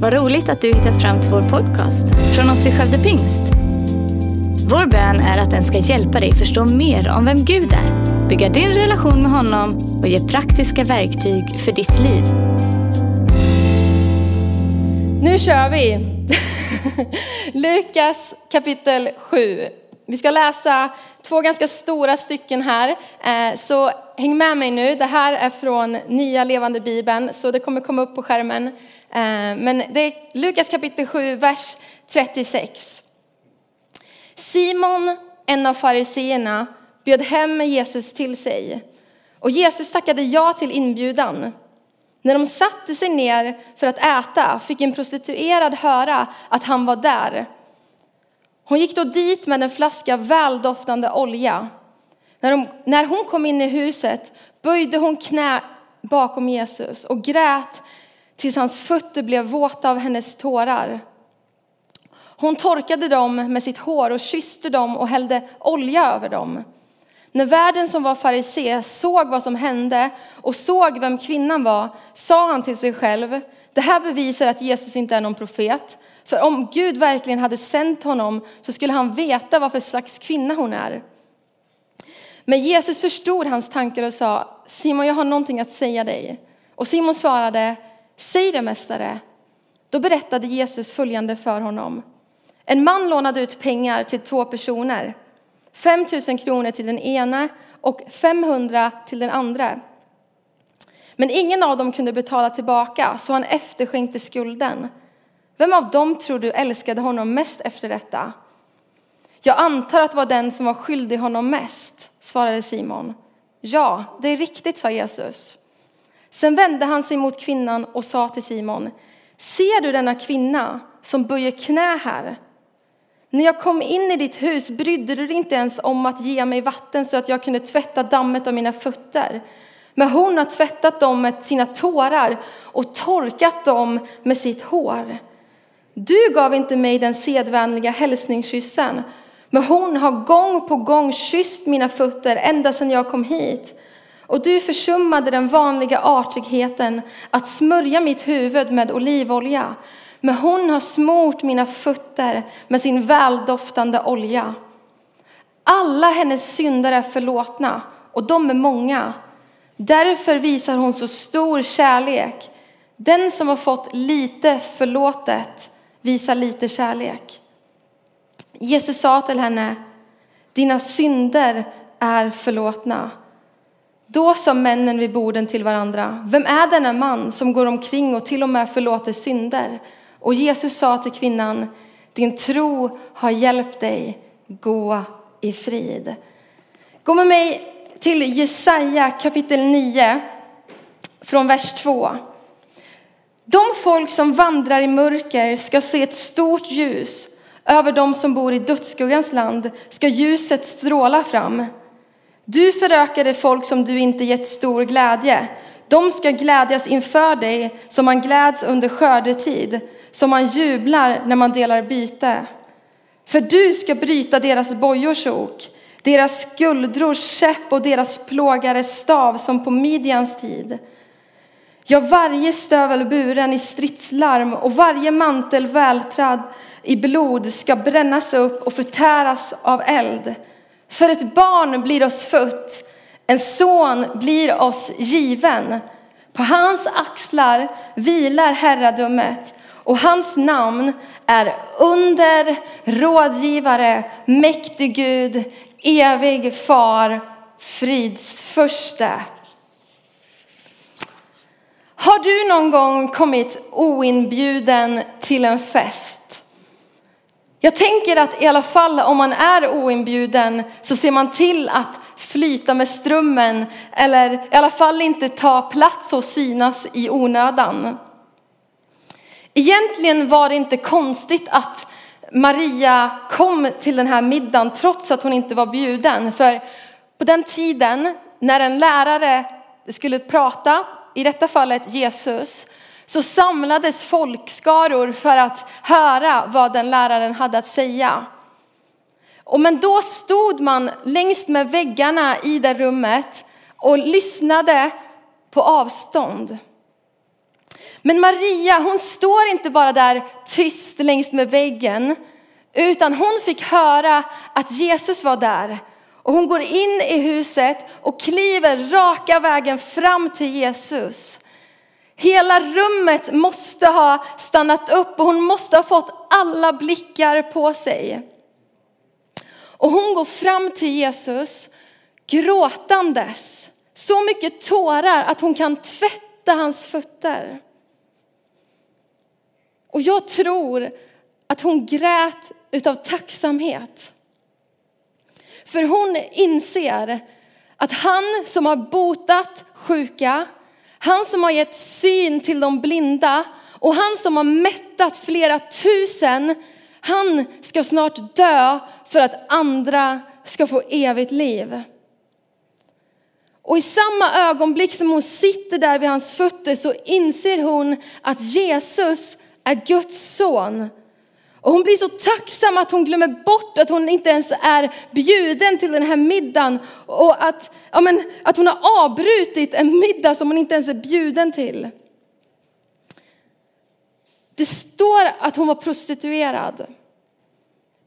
Vad roligt att du hittat fram till vår podcast från oss i Skövde Pingst. Vår bön är att den ska hjälpa dig förstå mer om vem Gud är, bygga din relation med honom och ge praktiska verktyg för ditt liv. Nu kör vi! Lukas kapitel 7. Vi ska läsa två ganska stora stycken här, eh, så häng med mig nu. Det här är från Nya Levande Bibeln, så det kommer komma upp på skärmen. Eh, men det är Lukas kapitel 7, vers 36. Simon, en av fariseerna, bjöd hem Jesus till sig. Och Jesus tackade ja till inbjudan. När de satte sig ner för att äta fick en prostituerad höra att han var där. Hon gick då dit med en flaska väldoftande olja. När, de, när hon kom in i huset böjde hon knä bakom Jesus och grät tills hans fötter blev våta av hennes tårar. Hon torkade dem med sitt hår och kysste dem och hällde olja över dem. När värden som var farisé såg vad som hände och såg vem kvinnan var sa han till sig själv, det här bevisar att Jesus inte är någon profet. För om Gud verkligen hade sänt honom så skulle han veta vad för slags kvinna hon är. Men Jesus förstod hans tankar och sa, Simon jag har någonting att säga dig. Och Simon svarade, säg det mästare. Då berättade Jesus följande för honom. En man lånade ut pengar till två personer. 5 000 kronor till den ena och 500 till den andra. Men ingen av dem kunde betala tillbaka, så han efterskänkte skulden. Vem av dem tror du älskade honom mest efter detta? Jag antar att det var den som var skyldig honom mest, svarade Simon. Ja, det är riktigt, sa Jesus. Sen vände han sig mot kvinnan och sa till Simon, ser du denna kvinna som böjer knä här? När jag kom in i ditt hus brydde du dig inte ens om att ge mig vatten så att jag kunde tvätta dammet av mina fötter. Men hon har tvättat dem med sina tårar och torkat dem med sitt hår. Du gav inte mig den sedvänliga hälsningskyssen, men hon har gång på gång kysst mina fötter ända sedan jag kom hit. Och du försummade den vanliga artigheten att smörja mitt huvud med olivolja. Men hon har smort mina fötter med sin väldoftande olja. Alla hennes synder är förlåtna, och de är många. Därför visar hon så stor kärlek. Den som har fått lite förlåtet Visa lite kärlek. Jesus sa till henne, dina synder är förlåtna. Då sa männen vid borden till varandra, vem är denna man som går omkring och till och med förlåter synder? Och Jesus sa till kvinnan, din tro har hjälpt dig, gå i frid. Gå med mig till Jesaja kapitel 9 från vers 2. De folk som vandrar i mörker ska se ett stort ljus. Över dem som bor i dödsskuggans land ska ljuset stråla fram. Du förökade folk som du inte gett stor glädje. De ska glädjas inför dig som man gläds under skördetid, som man jublar när man delar byte. För du ska bryta deras bojors ok, deras skuldrors käpp och deras plågares stav som på Midjans tid. Ja, varje stövel buren i stridslarm och varje mantel vältrad i blod ska brännas upp och förtäras av eld. För ett barn blir oss fött, en son blir oss given. På hans axlar vilar herradömet och hans namn är under, rådgivare, mäktig Gud, evig far, fridsförste. Har du någon gång kommit oinbjuden till en fest? Jag tänker att i alla fall om man är oinbjuden så ser man till att flyta med strömmen eller i alla fall inte ta plats och synas i onödan. Egentligen var det inte konstigt att Maria kom till den här middagen trots att hon inte var bjuden. För på den tiden när en lärare skulle prata, i detta fallet Jesus, så samlades folkskaror för att höra vad den läraren hade att säga. Och men då stod man längst med väggarna i det rummet och lyssnade på avstånd. Men Maria, hon står inte bara där tyst längs med väggen, utan hon fick höra att Jesus var där. Och hon går in i huset och kliver raka vägen fram till Jesus. Hela rummet måste ha stannat upp och hon måste ha fått alla blickar på sig. Och hon går fram till Jesus gråtandes. Så mycket tårar att hon kan tvätta hans fötter. Och jag tror att hon grät utav tacksamhet. För hon inser att han som har botat sjuka, han som har gett syn till de blinda och han som har mättat flera tusen, han ska snart dö för att andra ska få evigt liv. Och i samma ögonblick som hon sitter där vid hans fötter så inser hon att Jesus är Guds son. Och hon blir så tacksam att hon glömmer bort att hon inte ens är bjuden till den här middagen. Och att, ja men, att hon har avbrutit en middag som hon inte ens är bjuden till. Det står att hon var prostituerad.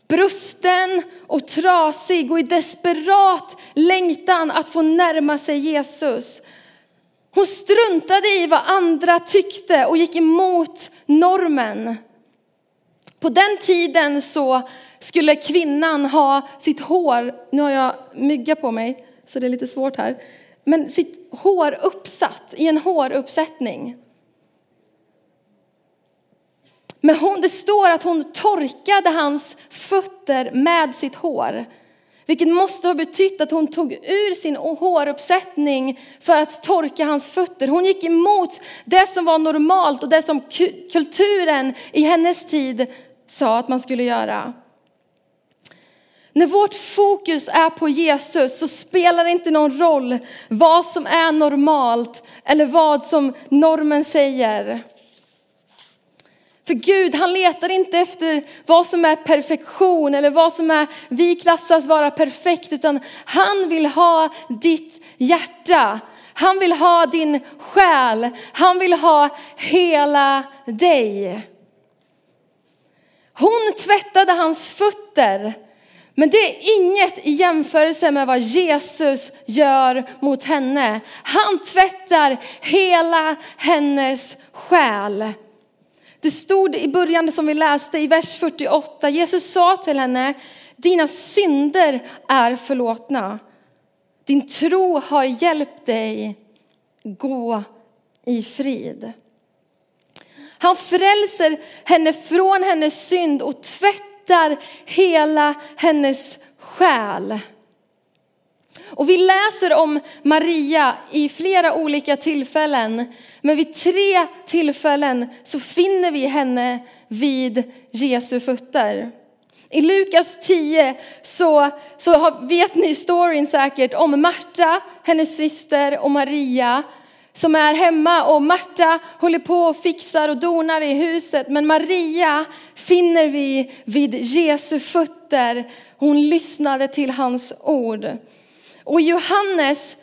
Brusten och trasig och i desperat längtan att få närma sig Jesus. Hon struntade i vad andra tyckte och gick emot normen. På den tiden så skulle kvinnan ha sitt hår, nu har jag mygga på mig så det är lite svårt här, men sitt hår uppsatt i en håruppsättning. Men hon, det står att hon torkade hans fötter med sitt hår. Vilket måste ha betytt att hon tog ur sin håruppsättning för att torka hans fötter. Hon gick emot det som var normalt och det som kulturen i hennes tid sa att man skulle göra. När vårt fokus är på Jesus så spelar det inte någon roll vad som är normalt eller vad som normen säger. För Gud, han letar inte efter vad som är perfektion eller vad som är, vi klassas vara perfekt, utan han vill ha ditt hjärta. Han vill ha din själ. Han vill ha hela dig. Hon tvättade hans fötter. Men det är inget i jämförelse med vad Jesus gör mot henne. Han tvättar hela hennes själ. Det stod i början som vi läste i vers 48, Jesus sa till henne, dina synder är förlåtna. Din tro har hjälpt dig, gå i frid. Han frälser henne från hennes synd och tvättar hela hennes själ. Och vi läser om Maria i flera olika tillfällen. Men vid tre tillfällen så finner vi henne vid Jesu fötter. I Lukas 10 så, så vet ni storyn säkert om Marta, hennes syster och Maria som är hemma och Marta håller på och fixar och donar i huset. Men Maria finner vi vid Jesu fötter. Hon lyssnade till hans ord. Och i Johannes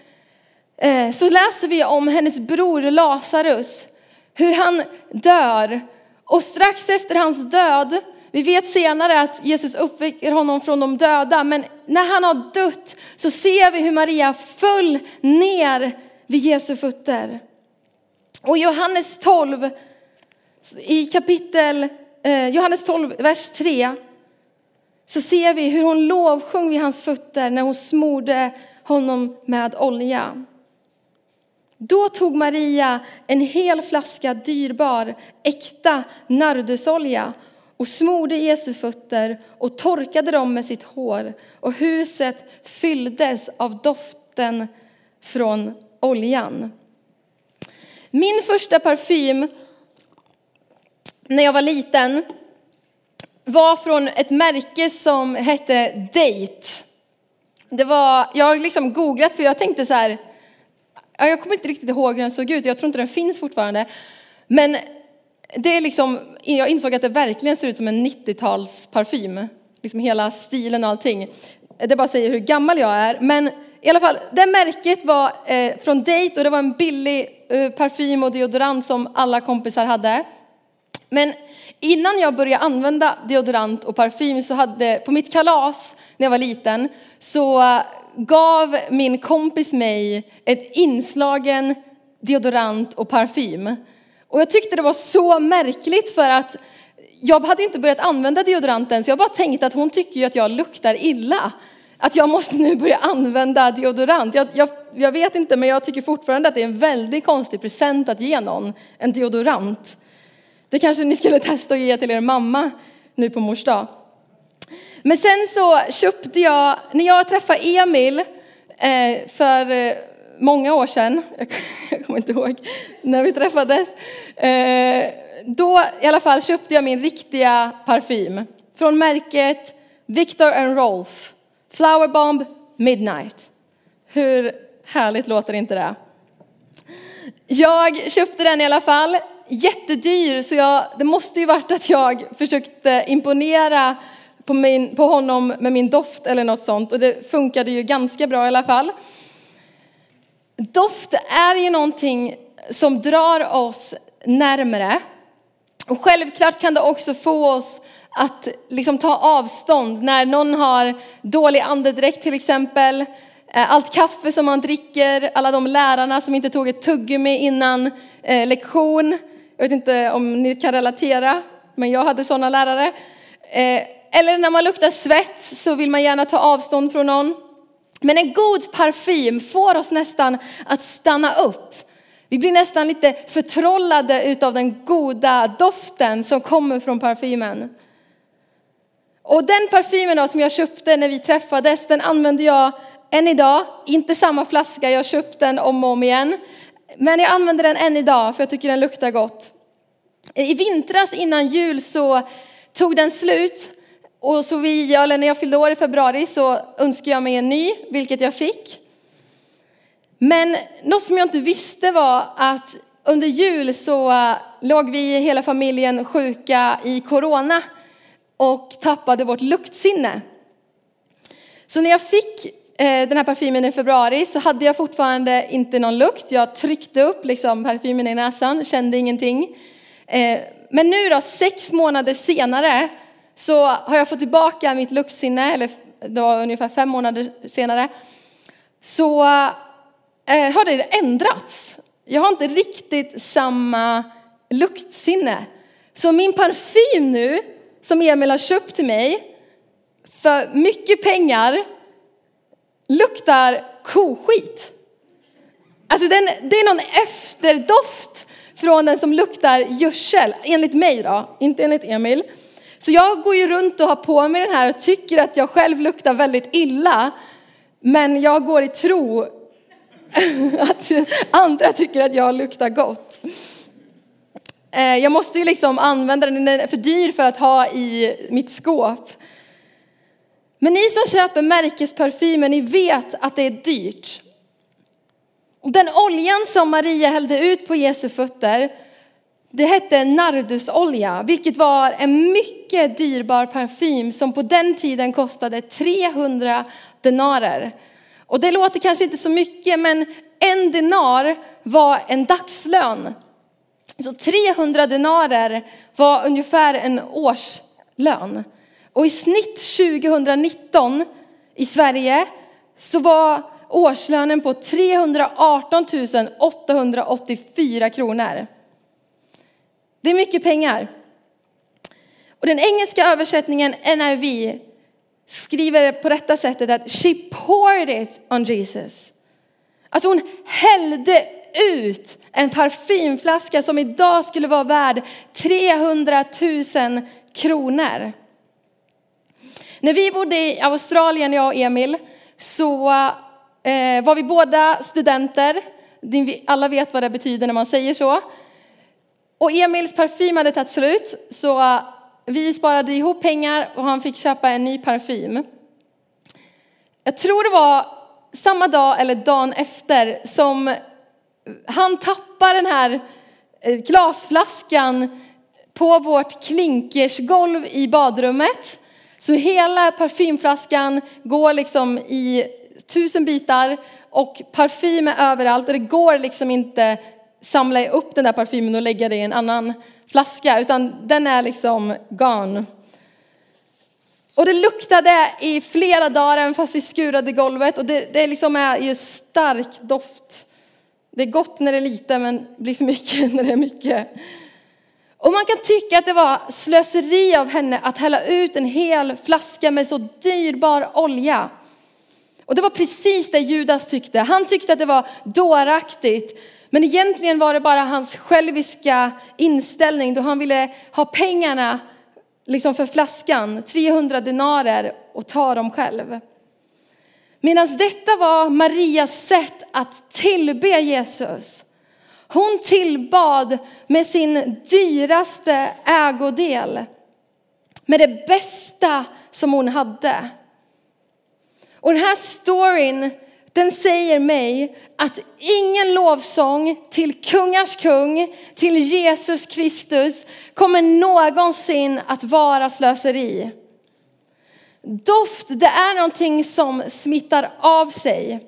eh, så läser vi om hennes bror Lazarus, hur han dör. Och strax efter hans död, vi vet senare att Jesus uppväcker honom från de döda, men när han har dött så ser vi hur Maria föll ner vid Jesu fötter. Och Johannes 12, i kapitel eh, Johannes 12, vers 3, så ser vi hur hon lovsjöng vid hans fötter när hon smorde honom med olja. Då tog Maria en hel flaska dyrbar, äkta nardusolja och smorde Jesu fötter och torkade dem med sitt hår och huset fylldes av doften från oljan. Min första parfym när jag var liten var från ett märke som hette Date. Det var, jag har liksom googlat för jag tänkte så här, jag kommer inte riktigt ihåg hur den såg ut, jag tror inte den finns fortfarande. Men det är liksom, jag insåg att det verkligen ser ut som en 90-talsparfym. Liksom hela stilen och allting. Det bara säger hur gammal jag är. Men i alla fall, det märket var eh, från Date och det var en billig eh, parfym och deodorant som alla kompisar hade. Men innan jag började använda deodorant och parfym så hade, på mitt kalas när jag var liten, så eh, gav min kompis mig ett inslagen deodorant och parfym. Och jag tyckte det var så märkligt för att jag hade inte börjat använda deodoranten så jag bara tänkte att hon tycker ju att jag luktar illa. Att jag måste nu börja använda deodorant. Jag, jag, jag vet inte men jag tycker fortfarande att det är en väldigt konstig present att ge någon, en deodorant. Det kanske ni skulle testa att ge till er mamma nu på mors dag. Men sen så köpte jag, när jag träffade Emil eh, för eh, många år sedan, jag kommer inte ihåg när vi träffades, eh, då i alla fall köpte jag min riktiga parfym från märket Victor and Rolf, Flower Bomb Midnight. Hur härligt låter inte det? Jag köpte den i alla fall, jättedyr, så jag, det måste ju varit att jag försökte imponera på, min, på honom med min doft eller något sånt och det funkade ju ganska bra i alla fall. Doft är ju någonting som drar oss närmre. Och självklart kan det också få oss att liksom ta avstånd när någon har dålig andedräkt till exempel. Eh, allt kaffe som man dricker, alla de lärarna som inte tog ett tuggummi innan eh, lektion. Jag vet inte om ni kan relatera, men jag hade sådana lärare. Eh, eller när man luktar svett så vill man gärna ta avstånd från någon. Men en god parfym får oss nästan att stanna upp. Vi blir nästan lite förtrollade utav den goda doften som kommer från parfymen. Och den parfymen då, som jag köpte när vi träffades, den använder jag än idag. Inte samma flaska, jag har köpt den om och om igen. Men jag använder den än idag för jag tycker den luktar gott. I vintras innan jul så tog den slut och så vi, eller när jag fyllde år i februari så önskade jag mig en ny, vilket jag fick. Men något som jag inte visste var att under jul så eh, låg vi hela familjen sjuka i corona och tappade vårt luktsinne. Så när jag fick eh, den här parfymen i februari så hade jag fortfarande inte någon lukt. Jag tryckte upp liksom parfymen i näsan, kände ingenting. Eh, men nu då, sex månader senare, så har jag fått tillbaka mitt luktsinne, eller det var ungefär fem månader senare, så eh, har det ändrats. Jag har inte riktigt samma luktsinne. Så min parfym nu, som Emil har köpt till mig för mycket pengar, luktar koskit. Alltså den, det är någon efterdoft från den som luktar gödsel, enligt mig då, inte enligt Emil. Så jag går ju runt och har på mig den här och tycker att jag själv luktar väldigt illa. Men jag går i tro att andra tycker att jag luktar gott. Eh, jag måste ju liksom använda den, den är för dyr för att ha i mitt skåp. Men ni som köper märkesparfymer, ni vet att det är dyrt. Den oljan som Maria hällde ut på Jesu fötter, det hette nardusolja, vilket var en mycket dyrbar parfym som på den tiden kostade 300 denarer. Och det låter kanske inte så mycket, men en denar var en dagslön. Så 300 denarer var ungefär en årslön. Och i snitt 2019 i Sverige så var årslönen på 318 884 kronor. Det är mycket pengar. Och den engelska översättningen NIV skriver på detta sättet att she poured it on Jesus. Alltså hon hällde ut en parfymflaska som idag skulle vara värd 300 000 kronor. När vi bodde i Australien, jag och Emil, så eh, var vi båda studenter. Alla vet vad det betyder när man säger så. Och Emils parfym hade tagit slut, så vi sparade ihop pengar och han fick köpa en ny parfym. Jag tror det var samma dag eller dagen efter som han tappar den här eh, glasflaskan på vårt klinkersgolv i badrummet. Så hela parfymflaskan går liksom i tusen bitar och parfym är överallt och det går liksom inte samla upp den där parfymen och lägga det i en annan flaska utan den är liksom gone. Och det luktade i flera dagar även fast vi skurade golvet och det, det liksom är ju stark doft. Det är gott när det är lite men blir för mycket när det är mycket. Och man kan tycka att det var slöseri av henne att hälla ut en hel flaska med så dyrbar olja. Och det var precis det Judas tyckte. Han tyckte att det var dåraktigt. Men egentligen var det bara hans själviska inställning då han ville ha pengarna liksom för flaskan, 300 denarer och ta dem själv. Medan detta var Marias sätt att tillbe Jesus. Hon tillbad med sin dyraste ägodel, med det bästa som hon hade. Och den här storyn, den säger mig att ingen lovsång till kungars kung, till Jesus Kristus, kommer någonsin att vara slöseri. Doft, det är någonting som smittar av sig.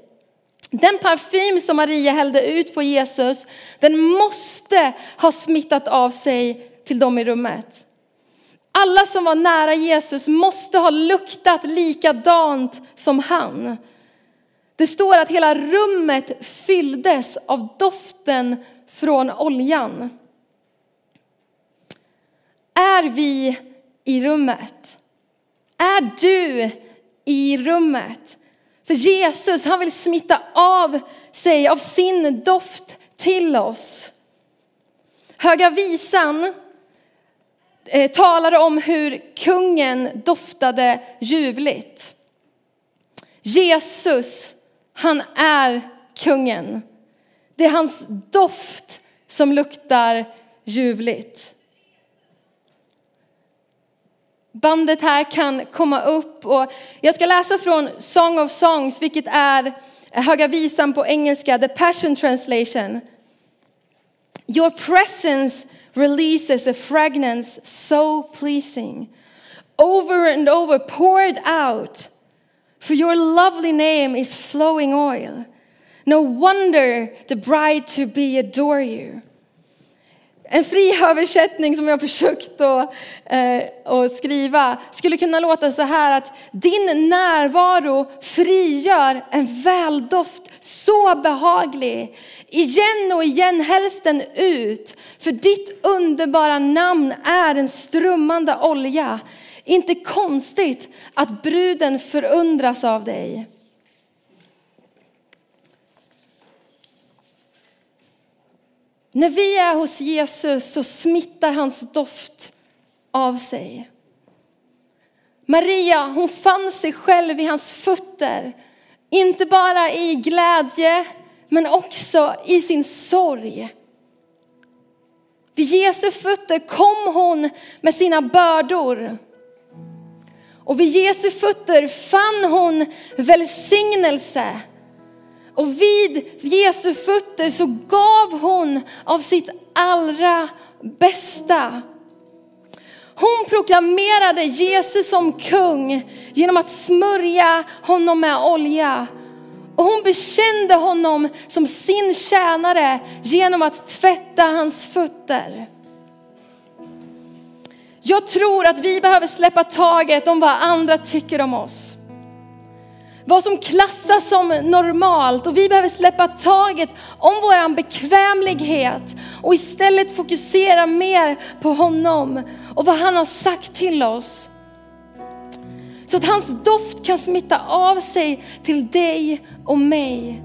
Den parfym som Maria hällde ut på Jesus, den måste ha smittat av sig till dem i rummet. Alla som var nära Jesus måste ha luktat likadant som han. Det står att hela rummet fylldes av doften från oljan. Är vi i rummet? Är du i rummet? För Jesus, han vill smitta av sig av sin doft till oss. Höga visan eh, talar om hur kungen doftade ljuvligt. Jesus, han är kungen. Det är hans doft som luktar ljuvligt. Bandet här kan komma upp och jag ska läsa från Song of Songs, vilket är Höga visan på engelska, the passion translation. Your presence releases a fragrance so pleasing, over and over poured out. For your lovely name is flowing oil. No wonder the bride to be adore you. En fri översättning som jag försökt att, eh, att skriva skulle kunna låta så här att din närvaro frigör en väldoft så behaglig. Igen och igen hälls den ut, för ditt underbara namn är en strömmande olja. Inte konstigt att bruden förundras av dig. När vi är hos Jesus så smittar hans doft av sig. Maria, hon fann sig själv i hans fötter. Inte bara i glädje, men också i sin sorg. Vid Jesu fötter kom hon med sina bördor. Och vid Jesu fötter fann hon välsignelse. Och vid Jesu fötter så gav hon av sitt allra bästa. Hon proklamerade Jesus som kung genom att smörja honom med olja. Och hon bekände honom som sin tjänare genom att tvätta hans fötter. Jag tror att vi behöver släppa taget om vad andra tycker om oss vad som klassas som normalt och vi behöver släppa taget om vår bekvämlighet och istället fokusera mer på honom och vad han har sagt till oss. Så att hans doft kan smitta av sig till dig och mig.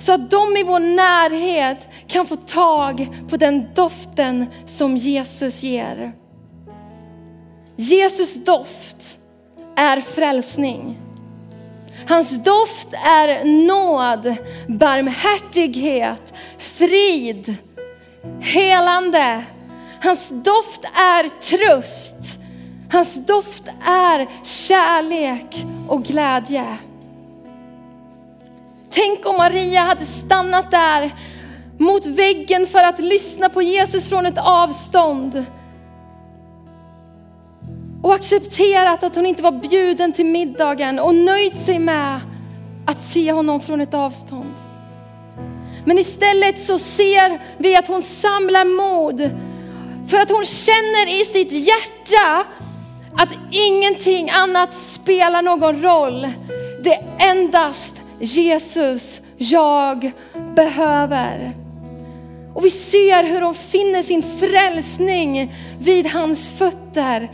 Så att de i vår närhet kan få tag på den doften som Jesus ger. Jesus doft är frälsning. Hans doft är nåd, barmhärtighet, frid, helande. Hans doft är tröst. Hans doft är kärlek och glädje. Tänk om Maria hade stannat där mot väggen för att lyssna på Jesus från ett avstånd och accepterat att hon inte var bjuden till middagen och nöjt sig med att se honom från ett avstånd. Men istället så ser vi att hon samlar mod för att hon känner i sitt hjärta att ingenting annat spelar någon roll. Det är endast Jesus jag behöver. Och vi ser hur hon finner sin frälsning vid hans fötter.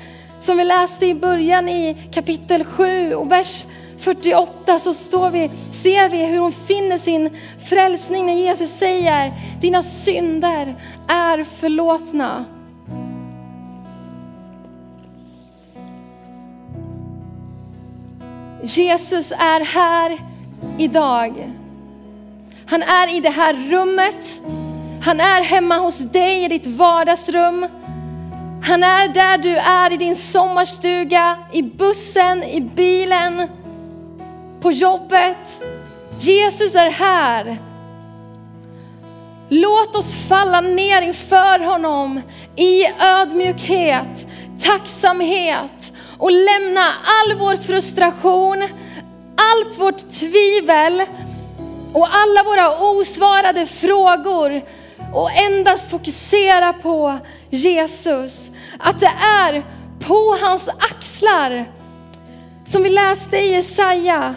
Som vi läste i början i kapitel 7 och vers 48 så står vi, ser vi hur hon finner sin frälsning när Jesus säger dina synder är förlåtna. Jesus är här idag. Han är i det här rummet. Han är hemma hos dig i ditt vardagsrum. Han är där du är i din sommarstuga, i bussen, i bilen, på jobbet. Jesus är här. Låt oss falla ner inför honom i ödmjukhet, tacksamhet och lämna all vår frustration, allt vårt tvivel och alla våra osvarade frågor och endast fokusera på Jesus. Att det är på hans axlar, som vi läste i Jesaja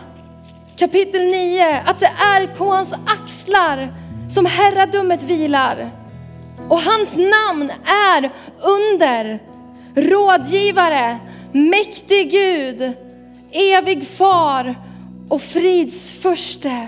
kapitel 9, att det är på hans axlar som herradömet vilar. Och hans namn är under, rådgivare, mäktig Gud, evig far och frids förste.